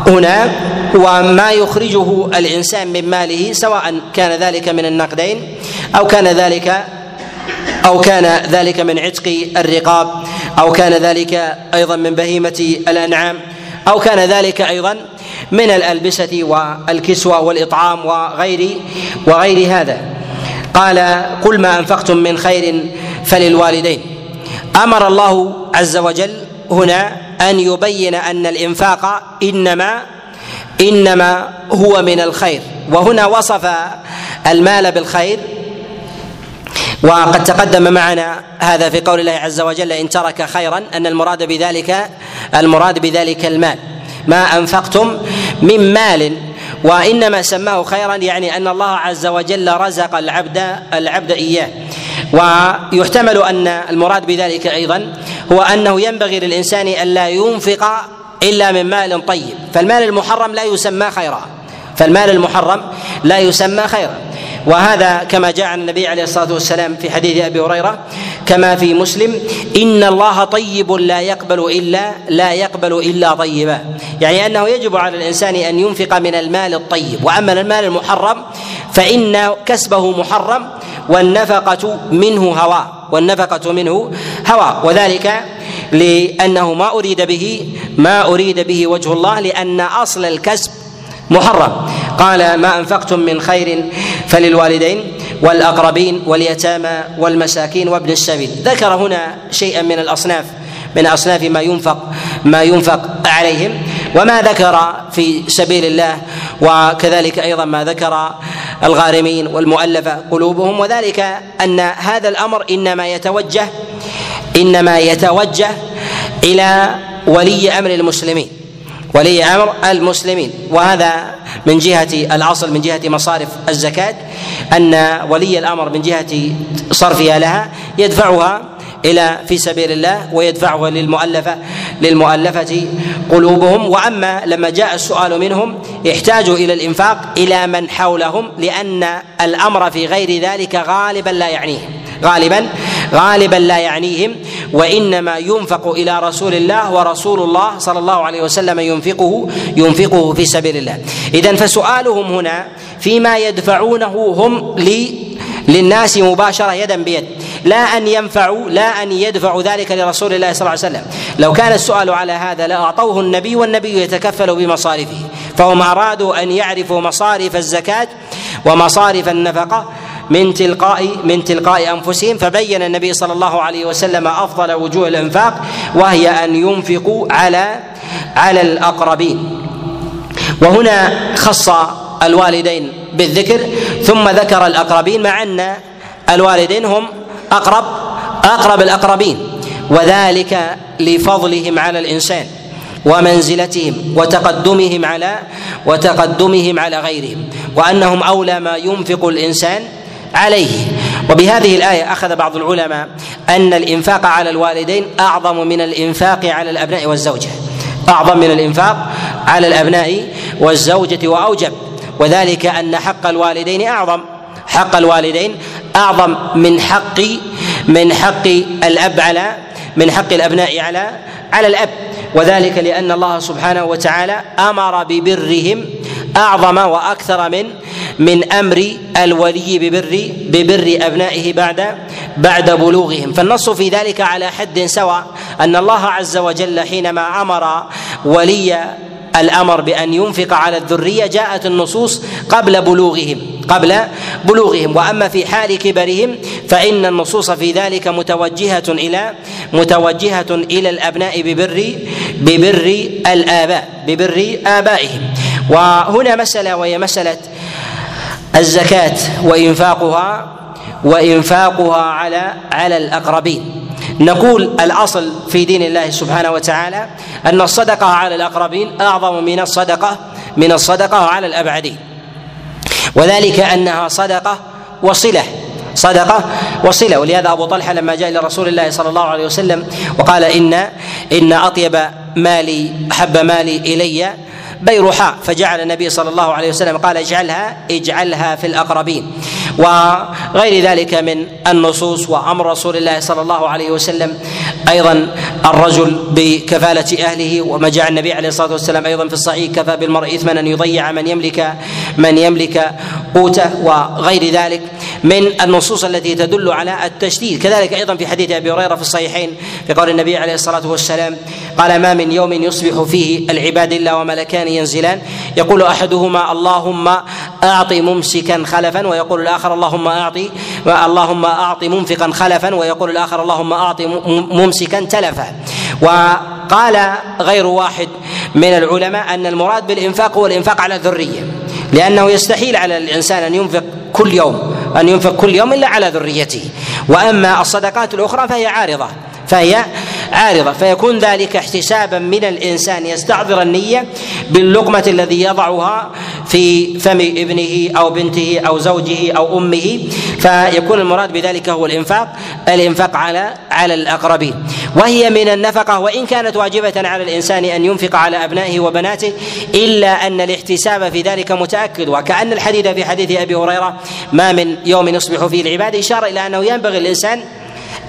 هنا هو ما يخرجه الإنسان من ماله سواء كان ذلك من النقدين أو كان ذلك أو كان ذلك من عتق الرقاب. أو كان ذلك أيضا من بهيمة الأنعام أو كان ذلك أيضا من الألبسة والكسوة والإطعام وغير وغير هذا. قال قل ما أنفقتم من خير فللوالدين. أمر الله عز وجل هنا أن يبين أن الإنفاق إنما إنما هو من الخير وهنا وصف المال بالخير وقد تقدم معنا هذا في قول الله عز وجل إن ترك خيرا أن المراد بذلك المراد بذلك المال. ما أنفقتم من مال وإنما سماه خيرا يعني أن الله عز وجل رزق العبد العبد إياه. ويحتمل أن المراد بذلك أيضا هو أنه ينبغي للإنسان الا ينفق إلا من مال طيب. فالمال المحرم لا يسمى خيرا. فالمال المحرم لا يسمى خيرا. وهذا كما جاء عن النبي عليه الصلاة والسلام في حديث أبي هريرة كما في مسلم إن الله طيب لا يقبل الا لا يقبل إلا طيبا. يعني أنه يجب على الإنسان أن ينفق من المال الطيب. وأما المال المحرم فإن كسبه محرم والنفقة منه هواء. والنفقة منه هواء. وذلك لأنه ما أريد به ما أريد به وجه الله لأن أصل الكسب محرم. قال ما أنفقتم من خير فللوالدين والأقربين واليتامى والمساكين وابن السبيل. ذكر هنا شيئا من الأصناف من أصناف ما ينفق ما ينفق عليهم. وما ذكر في سبيل الله وكذلك أيضا ما ذكر الغارمين والمؤلفة قلوبهم وذلك أن هذا الأمر إنما يتوجه إنما يتوجه إلى ولي أمر المسلمين. ولي أمر المسلمين. وهذا من جهة الأصل من جهة مصارف الزكاة أن ولي الأمر من جهة صرفها لها يدفعها إلى في سبيل الله ويدفعها للمؤلفة للمؤلفة قلوبهم. وأما لما جاء السؤال منهم احتاجوا إلى الإنفاق إلى من حولهم لأن الأمر في غير ذلك غالبا لا يعنيهم غالبا غالبا لا يعنيهم وإنما ينفق إلى رسول الله ورسول الله صلى الله عليه وسلم ينفقه ينفقه في سبيل الله. اذا فسؤالهم هنا فيما يدفعونه هم للناس مباشرة يدا بيد. لا أن ينفعوا لا أن يدفعوا ذلك لرسول الله صلى الله عليه وسلم. لو كان السؤال على هذا لأعطوه النبي والنبي يتكفل بمصارفه. فهم أرادوا أن يعرفوا مصارف الزكاة ومصارف النفقة. من تلقاء من تلقاء أنفسهم فبين النبي صلى الله عليه وسلم أفضل وجوه الإنفاق وهي أن ينفقوا على على الأقربين. وهنا خص الوالدين بالذكر ثم ذكر الأقربين مع أن الوالدين هم اقرب أقرب الأقربين. وذلك لفضلهم على الإنسان ومنزلتهم وتقدمهم على وتقدمهم على غيرهم. وأنهم أولى ما ينفق الإنسان عليه. وبهذه الآية أخذ بعض العلماء أن الإنفاق على الوالدين أعظم من الإنفاق على الأبناء والزوجة. أعظم من الإنفاق على الأبناء والزوجة وأوجب. وذلك أن حق الوالدين أعظم. حق الوالدين أعظم من حق من حق الأب على من حق الأبناء على على الأب. وذلك لأن الله سبحانه وتعالى أمر ببرهم أعظم وأكثر من من أمر الولي ببر ببر أبنائه بعد بعد بلوغهم. فالنص في ذلك على حد سواء أن الله عز وجل حينما أمر ولي الأمر بأن ينفق على الذرية جاءت النصوص قبل بلوغهم قبل بلوغهم. وأما في حال كبرهم فإن النصوص في ذلك متوجهة إلى متوجهة إلى الأبناء ببر ببر الآباء ببر آبائهم. وهنا مسألة وهي مسألة الزكاة وإنفاقها وإنفاقها على على الأقربين. نقول الأصل في دين الله سبحانه وتعالى أن الصدقة على الأقربين أعظم من الصدقة من الصدقة على الأبعدين. وذلك أنها صدقة وصلة صدقة وصلة. ولهذا أبو طلحة لما جاء إلى رسول الله صلى الله عليه وسلم وقال إن إن أطيب مالي أحب مالي إلي بيرحاء فجعل النبي صلى الله عليه وسلم قال اجعلها اجعلها في الأقربين. وغير ذلك من النصوص وأمر رسول الله صلى الله عليه وسلم أيضا الرجل بكفالة أهله وما جاء النبي عليه الصلاة والسلام أيضا في الصحيح كفى بالمرء اثما أن يضيع من يملك من يملك قوته. وغير ذلك من النصوص التي تدل على التشديد. كذلك أيضا في حديث أبي هريرة في الصحيحين في قول النبي عليه الصلاة والسلام قال ما من يوم يصبح فيه العباد إلا وملكان ينزلان. يقول أحدهما اللهم أعط ممسكا خلفا. ويقول الآخر اللهم اعط اللهم أعط منفقا خلفا. ويقول الآخر اللهم أعط ممسكا تلفا. وقال غير واحد من العلماء أن المراد بالإنفاق هو الإنفاق على الذرية لأنه يستحيل على الإنسان أن ينفق كل يوم. أن ينفق كل يوم إلا على ذريته. وأما الصدقات الأخرى فهي عارضة. فهي عارضه فيكون ذلك احتسابا من الإنسان. يستحضر النية باللقمة الذي يضعها في فم ابنه أو بنته أو زوجه أو أمه فيكون المراد بذلك هو الإنفاق الإنفاق على على الأقربين. وهي من النفقة وإن كانت واجبة على الإنسان أن ينفق على أبنائه وبناته إلا أن الاحتساب في ذلك متأكد. وكأن الحديث في حديث أبي هريرة ما من يوم يصبح فيه العباد إشارة إلى أنه ينبغي الإنسان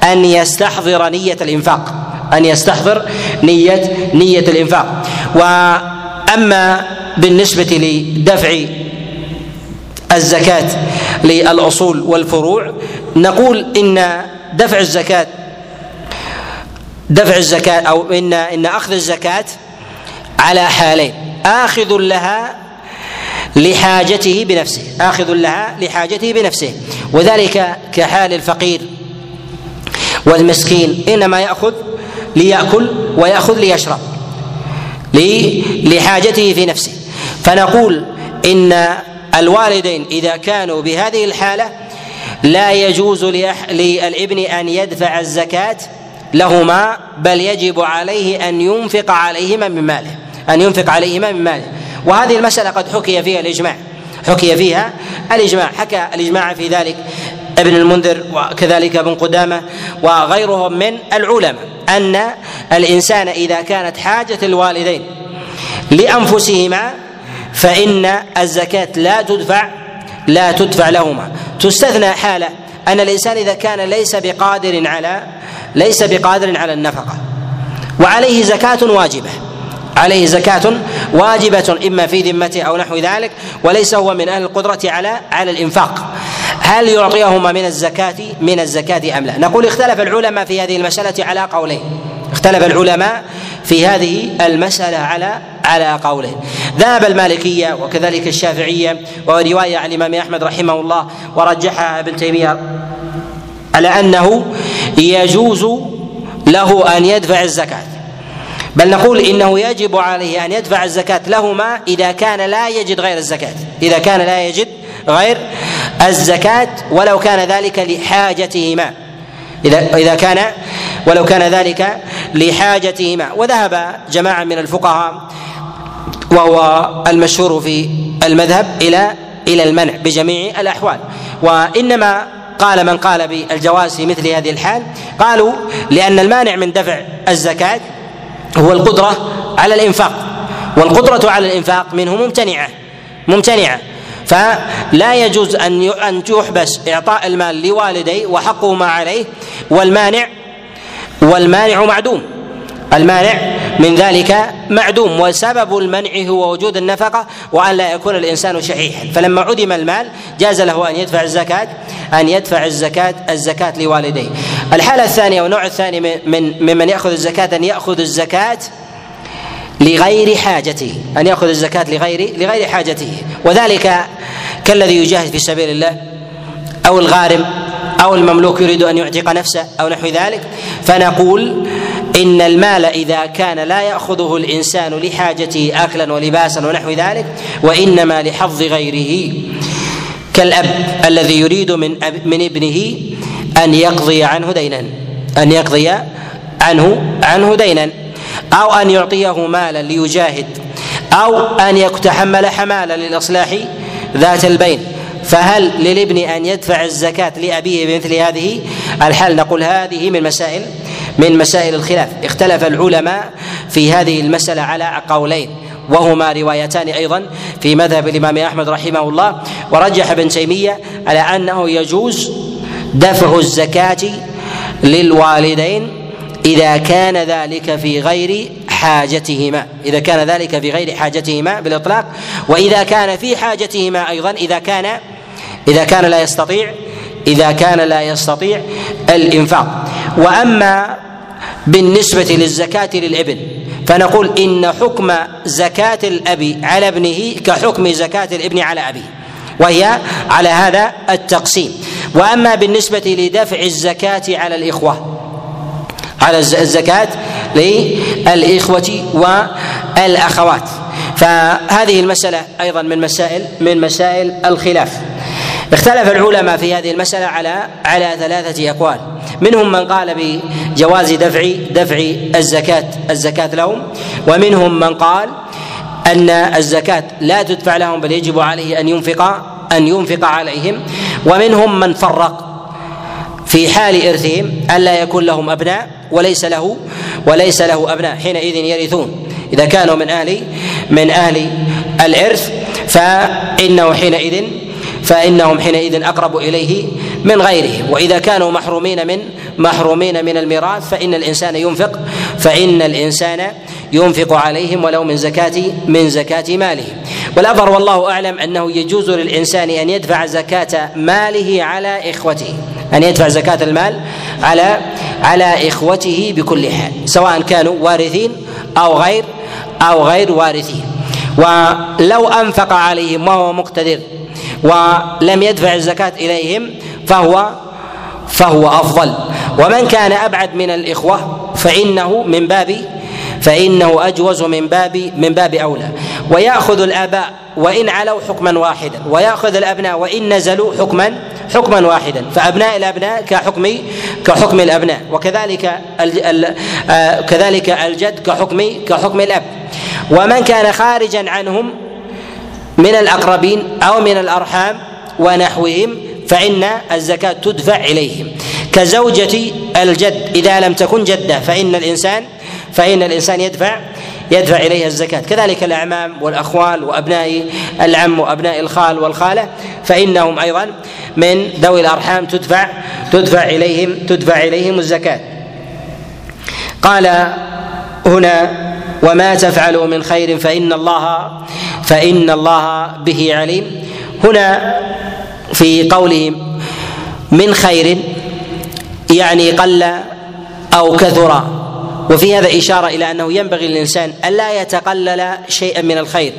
أن يستحضر نية الإنفاق. أن يستحضر نيه نية الإنفاق. وأما بالنسبة لدفع الزكاة للأصول والفروع نقول إن دفع الزكاه دفع الزكاة أو ان إن أخذ الزكاة على حالين. آخذ لها لحاجته بنفسه. آخذ لها لحاجته بنفسه. وذلك كحال الفقير. والمسكين إنما يأخذ ليأكل ويأخذ ليشرب لحاجته في نفسه. فنقول إن الوالدين إذا كانوا بهذه الحالة لا يجوز للابن أن يدفع الزكاة لهما بل يجب عليه أن ينفق عليهما من ماله أن ينفق عليهما من ماله. وهذه المسألة قد حكي فيها الإجماع حكي فيها الإجماع حكى الإجماع في ذلك. ابن المنذر وكذلك ابن قدامة وغيرهم من العلماء أن الإنسان إذا كانت حاجة الوالدين لأنفسهما فإن الزكاة لا تدفع لا تدفع لهما. تستثنى حالة أن الإنسان إذا كان ليس بقادر على ليس بقادر على النفقة وعليه زكاة واجبة. عليه زكاة واجبة إما في ذمته أو نحو ذلك وليس هو من أهل القدرة على على الإنفاق. هل يعطيهما من الزكاة من الزكاة أم لا؟ نقول اختلف العلماء في هذه المسألة على قولين. اختلف العلماء في هذه المسألة على على قوله ذهب المالكية وكذلك الشافعية ورواية عن الإمام أحمد رحمه الله ورجحها ابن تيمية على أنه يجوز له أن يدفع الزكاة. بل نقول إنه يجب عليه أن يدفع الزكاة لهما إذا كان لا يجد غير الزكاة. إذا كان لا يجد غير الزكاة ولو كان ذلك لحاجتهما. إذا إذا كان ولو كان ذلك لحاجتهما. وذهب جماعة من الفقهاء وهو المشهور في المذهب إلى إلى المنع بجميع الأحوال. وإنما قال من قال بالجواز في مثل هذه الحال قالوا لأن المانع من دفع الزكاة هو القدرة على الإنفاق. والقدرة على الإنفاق منه ممتنعة. ممتنعة. فلا يجوز أن أن يحبس إعطاء المال لوالديه وحقه ما عليه والمانع والمانع معدوم. المانع من ذلك معدوم وسبب المنع هو وجود النفقة وأن لا يكون الإنسان شحيحا. فلما عدم المال جاز له أن يدفع الزكاة أن يدفع الزكاة الزكاة لوالديه. الحالة الثانية والنوع الثاني من ممن يأخذ الزكاة أن يأخذ الزكاة لغير حاجته. أن يأخذ الزكاة لغير لغير حاجته. وذلك كالذي يجاهد في سبيل الله أو الغارم أو المملوك يريد أن يعتق نفسه أو نحو ذلك. فنقول إن المال إذا كان لا يأخذه الإنسان لحاجته اكلا ولباسا ونحو ذلك وإنما لحظ غيره. كالأب الذي يريد من من ابنه أن يقضي عنه دينا أن يقضي عنه عنه دينا أو أن يعطيه مالا ليجاهد أو أن يتحمل حمالا لإصلاح ذات البين. فهل للابن أن يدفع الزكاة لأبيه بمثل هذه؟ الحال نقول هذه من مسائل من مسائل الخلاف. اختلف العلماء في هذه المسألة على قولين وهما روايتان أيضا في مذهب الإمام أحمد رحمه الله. ورجح ابن تيمية على أنه يجوز دفع الزكاة للوالدين إذا كان ذلك في غير حاجتهما. إذا كان ذلك في غير حاجتهما بالإطلاق. وإذا كان في حاجتهما أيضا إذا كان إذا كان لا يستطيع إذا كان لا يستطيع الإنفاق. وأما بالنسبة للزكاة للابن فنقول إن حكم زكاة الأب على ابنه كحكم زكاة الإبن على أبيه وهي على هذا التقسيم. وأما بالنسبة لدفع الزكاة على الإخوة على الزكاة للإخوة والأخوات. فهذه المسألة أيضا من مسائل من مسائل الخلاف. اختلف العلماء في هذه المسألة على على ثلاثة أقوال. منهم من قال بجواز دفع دفع الزكاة الزكاة لهم ومنهم من قال أن الزكاة لا تدفع لهم بل يجب عليه أن ينفق أن ينفق عليهم. ومنهم من فرق في حال إرثهم ألا يكون لهم أبناء وليس له وليس له أبناء. حينئذ يرثون. إذا كانوا من أهل من أهل الإرث فإنه حينئذ فإنهم حينئذ أقرب إليه من غيرهم وإذا كانوا محرومين من محرومين من الميراث فإن الإنسان ينفق فإن الإنسان ينفق عليهم ولو من زكاة من زكاة ماله. والأظهر والله أعلم أنه يجوز للإنسان أن يدفع زكاة ماله على إخوته. أن يدفع زكاة المال على على إخوته بكل حال سواء كانوا وارثين أو غير أو غير وارثين. ولو أنفق عليهم وهو مقتدر ولم يدفع الزكاة إليهم فهو فهو أفضل. ومن كان أبعد من الإخوة فإنه من باب فإنه أجوز من باب من باب أولى. ويأخذ الآباء وإن علوا حكما واحدا. ويأخذ الأبناء وإن نزلوا حكما حكما واحدا. فأبناء الأبناء كحكم كحكم الأبناء. وكذلك آه، كذلك الجد كحكم كحكم الأب. ومن كان خارجا عنهم من الأقربين أو من الأرحام ونحوهم فإن الزكاة تدفع إليهم. كزوجة الجد إذا لم تكن جدة فإن الإنسان فإن الإنسان يدفع يدفع إليها الزكاة. كذلك الأعمام والأخوال وأبناء العم وأبناء الخال والخالة فإنهم أيضا من ذوي الأرحام تدفع تدفع إليهم تدفع إليهم الزكاة. قال هنا وما تفعلوا من خير فإن الله فإن الله به عليم. هنا في قوله من خير يعني قل أو كثر. وفي هذا إشارة إلى أنه ينبغي للإنسان ألا يتقلل شيئا من الخير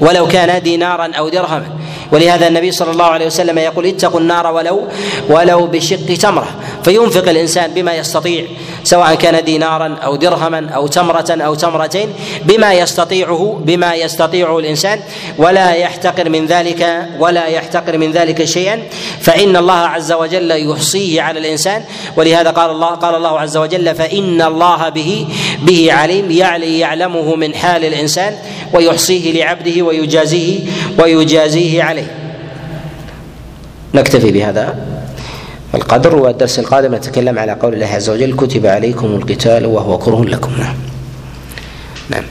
ولو كان دينارا أو درهما. ولهذا النبي صلى الله عليه وسلم يقول اتقوا النار ولو ولو بشق تمرة. فينفق الإنسان بما يستطيع سواء كان دينارا أو درهما أو تمرة أو تمرتين بما يستطيعه بما يستطيعه الإنسان ولا يحتقر من ذلك ولا يحتقر من ذلك شيئا. فإن الله عز وجل يحصيه على الإنسان. ولهذا قال الله قال الله عز وجل فإن الله به به عليم يعلي يعلمه من حال الإنسان ويحصيه لعبده ويجازيه ويجازيه عليه. نكتفي بهذا. القدر والدرس القادم نتكلم على قول الله عز وجل كتب عليكم القتال وهو كره لكم. نعم.